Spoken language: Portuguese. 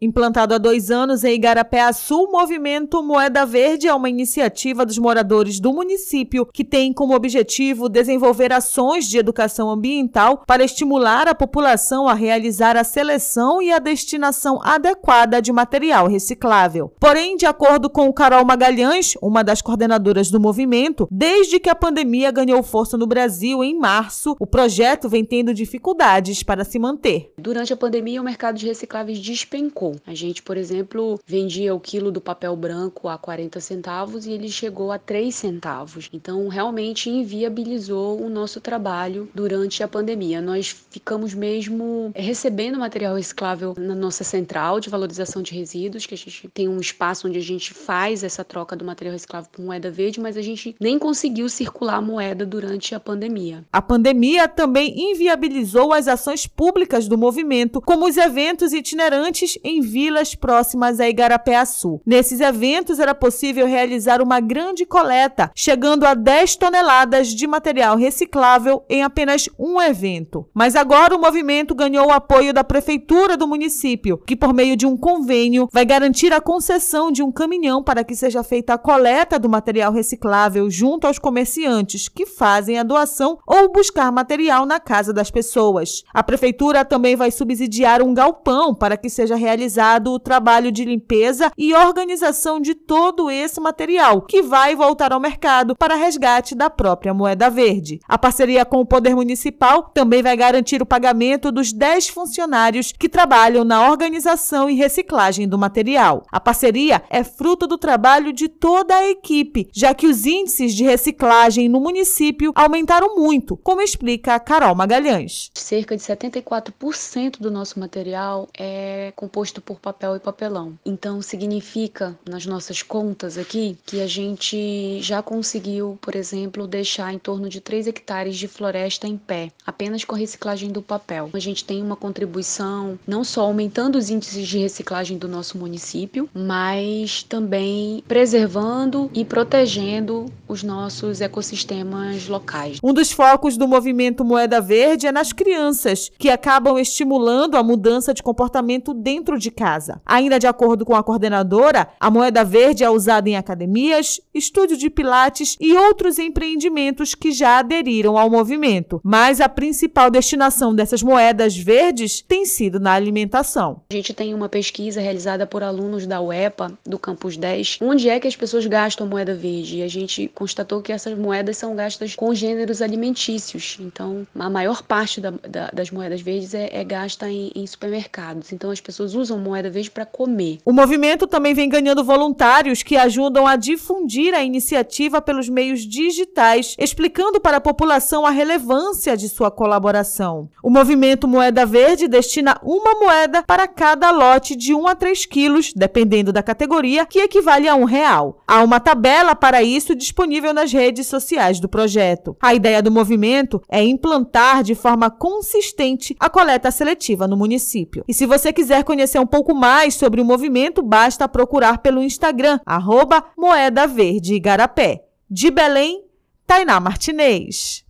Implantado há dois anos em Igarapé-Açu, o movimento Moeda Verde é uma iniciativa dos moradores do município que tem como objetivo desenvolver ações de educação ambiental para estimular a população a realizar a seleção e a destinação adequada de material reciclável. Porém, de acordo com Carol Magalhães, uma das coordenadoras do movimento, desde que a pandemia ganhou força no Brasil em março, o projeto vem tendo dificuldades para se manter. Durante a pandemia, o mercado de recicláveis despencou a gente, por exemplo, vendia o quilo do papel branco a 40 centavos e ele chegou a 3 centavos. Então, realmente inviabilizou o nosso trabalho durante a pandemia. Nós ficamos mesmo recebendo material reciclável na nossa central de valorização de resíduos, que a gente tem um espaço onde a gente faz essa troca do material reciclável por moeda verde, mas a gente nem conseguiu circular a moeda durante a pandemia. A pandemia também inviabilizou as ações públicas do movimento, como os eventos itinerantes em em vilas próximas a Igarapé-Açu. Nesses eventos era possível realizar uma grande coleta, chegando a 10 toneladas de material reciclável em apenas um evento. Mas agora o movimento ganhou o apoio da prefeitura do município, que por meio de um convênio vai garantir a concessão de um caminhão para que seja feita a coleta do material reciclável junto aos comerciantes que fazem a doação ou buscar material na casa das pessoas. A prefeitura também vai subsidiar um galpão para que seja realizado realizado o trabalho de limpeza e organização de todo esse material, que vai voltar ao mercado para resgate da própria moeda verde. A parceria com o Poder Municipal também vai garantir o pagamento dos 10 funcionários que trabalham na organização e reciclagem do material. A parceria é fruto do trabalho de toda a equipe, já que os índices de reciclagem no município aumentaram muito, como explica Carol Magalhães. Cerca de 74% do nosso material é composto por papel e papelão. Então significa nas nossas contas aqui que a gente já conseguiu, por exemplo, deixar em torno de 3 hectares de floresta em pé, apenas com a reciclagem do papel. A gente tem uma contribuição não só aumentando os índices de reciclagem do nosso município, mas também preservando e protegendo os nossos ecossistemas locais. Um dos focos do movimento Moeda Verde é nas crianças, que acabam estimulando a mudança de comportamento dentro de de casa. Ainda de acordo com a coordenadora, a moeda verde é usada em academias, estúdio de pilates e outros empreendimentos que já aderiram ao movimento. Mas a principal destinação dessas moedas verdes tem sido na alimentação. A gente tem uma pesquisa realizada por alunos da UEPA, do Campus 10, onde é que as pessoas gastam moeda verde. E a gente constatou que essas moedas são gastas com gêneros alimentícios. Então, a maior parte da, da, das moedas verdes é, é gasta em, em supermercados. Então, as pessoas usam moeda verde para comer. O movimento também vem ganhando voluntários que ajudam a difundir a iniciativa pelos meios digitais, explicando para a população a relevância de sua colaboração. O movimento Moeda Verde destina uma moeda para cada lote de 1 a 3 quilos, dependendo da categoria, que equivale a um real. Há uma tabela para isso disponível nas redes sociais do projeto. A ideia do movimento é implantar de forma consistente a coleta seletiva no município. E se você quiser conhecer um pouco mais sobre o movimento, basta procurar pelo Instagram, arroba Moeda Verde Igarapé. De Belém, Tainá Martinez.